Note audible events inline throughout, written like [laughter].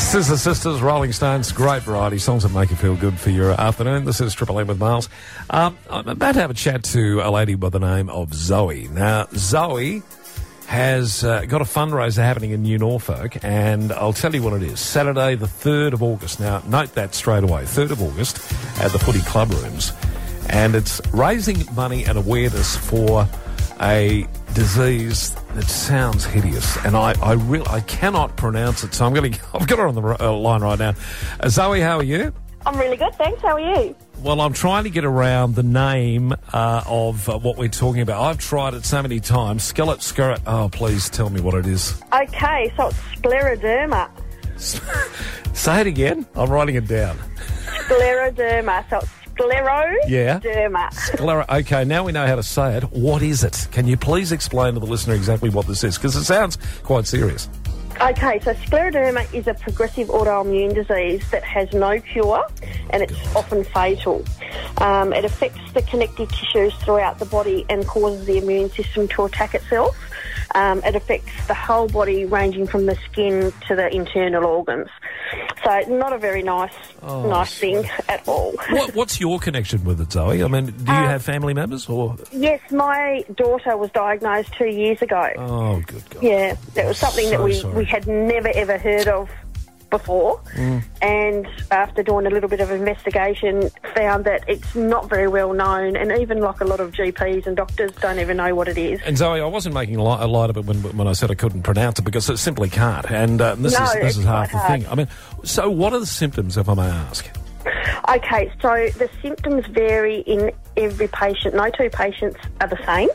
Scissor Sisters, Rolling Stones, great variety songs that make you feel good for your afternoon. This is Triple M with Miles. Um, I'm about to have a chat to a lady by the name of Zoe. Now, Zoe has uh, got a fundraiser happening in New Norfolk, and I'll tell you what it is. Saturday, the 3rd of August. Now, note that straight away. 3rd of August at the Footy Club Rooms. And it's raising money and awareness for a disease that sounds hideous, and I I, re- I cannot pronounce it. So I'm going [laughs] to I've got her on the uh, line right now. Uh, Zoe, how are you? I'm really good, thanks. How are you? Well, I'm trying to get around the name uh, of uh, what we're talking about. I've tried it so many times. Skillet, skirt. Oh, please tell me what it is. Okay, so it's scleroderma. [laughs] Say it again. I'm writing it down. Scleroderma. So it's scleroderma. Yeah. Sclera- okay, now we know how to say it. What is it? Can you please explain to the listener exactly what this is? Because it sounds quite serious. Okay, so scleroderma is a progressive autoimmune disease that has no cure and it's often fatal. Um, it affects the connective tissues throughout the body and causes the immune system to attack itself. Um, it affects the whole body, ranging from the skin to the internal organs. So, not a very nice, Oh, nice thing at all. What, what's your connection with it, Zoe? I mean, do you Uh, have family members or? Yes, my daughter was diagnosed two years ago. Oh, good God. Yeah, it was something So that we, sorry. we had never ever heard of before. Mm. And after doing a little bit of investigation, found that it's not very well known, and even like a lot of GPs and doctors don't even know what it is. And Zoe, I wasn't making a light, a light of it when, when I said I couldn't pronounce it because it simply can't. And uh, this No, is this is half the hard. thing. I mean, so what are the symptoms, if I may ask? Okay, so the symptoms vary in every patient. No two patients are the same.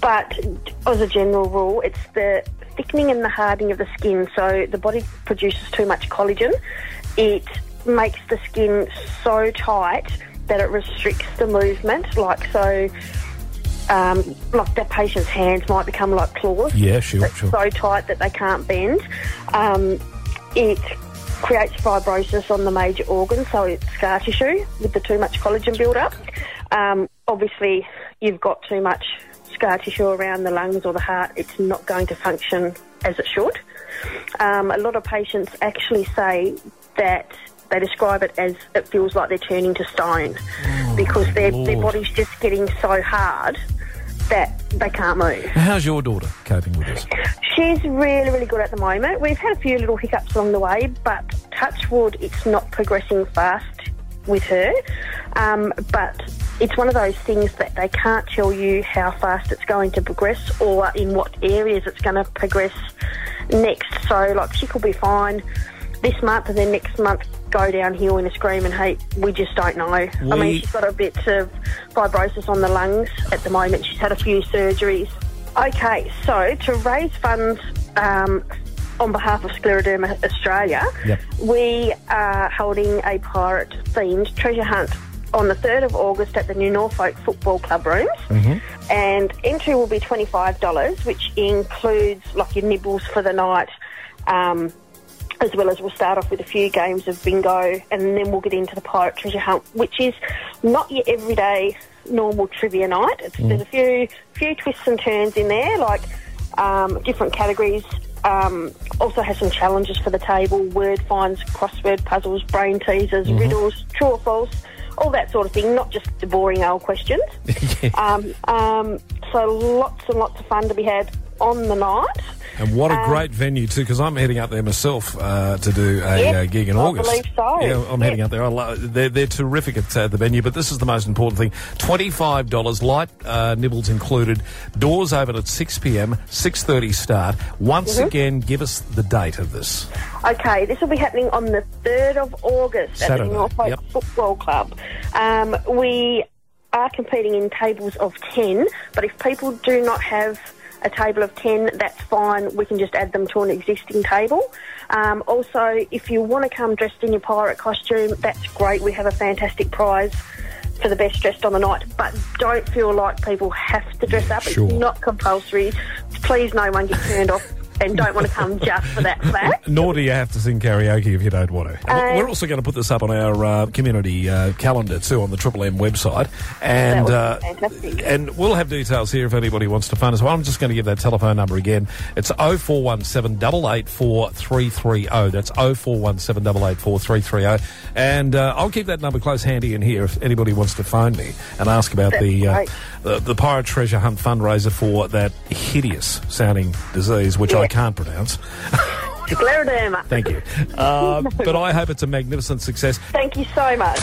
But as a general rule, it's the thickening and the hardening of the skin. So the body produces too much collagen. It makes the skin so tight that it restricts the movement. Like so, um, like that patient's hands might become like claws. Yeah, sure, sure. so tight that they can't bend. Um, it creates fibrosis on the major organs, so it's scar tissue with the too much collagen build-up. Um, obviously, you've got too much scar tissue around the lungs or the heart, it's not going to function as it should. Um, a lot of patients actually say that they describe it as it feels like they're turning to stone because their, their body's just getting so hard that they can't move. How's your daughter coping with this? She's really, really good at the moment. We've had a few little hiccups along the way, but touch wood, it's not progressing fast with her. Um, but it's one of those things that they can't tell you how fast it's going to progress or in what areas it's going to progress next. So, like, she could be fine this month and then next month go downhill in a scream and heap. We just don't know. I mean, she's got a bit of fibrosis on the lungs at the moment. She's had a few surgeries. Okay, so to raise funds um, on behalf of Scleroderma Australia, Yep. we are holding a pirate themed treasure hunt on the 3rd of August at the New Norfolk Football Club rooms. And entry will be $25, which includes like your nibbles for the night. Um, as well as we'll start off with a few games of bingo and then we'll get into the pirate treasure hunt, which is not your everyday normal trivia night. It's, There's a few few twists and turns in there, like um, different categories. Um, also has some challenges for the table: word finds, crossword puzzles, brain teasers, riddles, true or false, all that sort of thing. Not just the boring old questions. [laughs] um, um, so lots and lots of fun to be had on the night. And what a Um, great venue too, because I'm heading up there myself uh, to do a Yes, uh, gig in I August. believe so. Yeah, I'm heading up there. I lo- they're, they're terrific at uh, the venue, but this is the most important thing: twenty-five dollars, light uh, nibbles included. Doors open at six pm, six thirty start. Once Mm-hmm. again, give us the date of this. Okay, this will be happening on the 3rd of August at the Norfolk yep. Football Club. Um, we are competing in tables of 10, but if people do not have a table of 10, that's fine. We can just add them to an existing table. Um, also, if you want to come dressed in your pirate costume, that's great. We have a fantastic prize for the best dressed on the night, but don't feel like people have to dress up. Sure. It's not compulsory. Please, no one get turned off and don't want to come just for that fact. [laughs] Nor do you have to sing karaoke if you don't want to. And Uh, we're also going to put this up on our uh, community uh, calendar too on the Triple M website, and uh, and we'll have details here if anybody wants to phone us. Well, I'm just going to give that telephone number again. It's 0417 884 330. That's 0417 884 330. And uh, I'll keep that number close handy in here if anybody wants to phone me and ask about the, uh, the the Pirate Treasure Hunt fundraiser for that hideous sounding disease, which I Yeah. can't pronounce. Scleroderma. Thank you. Uh, but I hope it's a magnificent success. Thank you so much.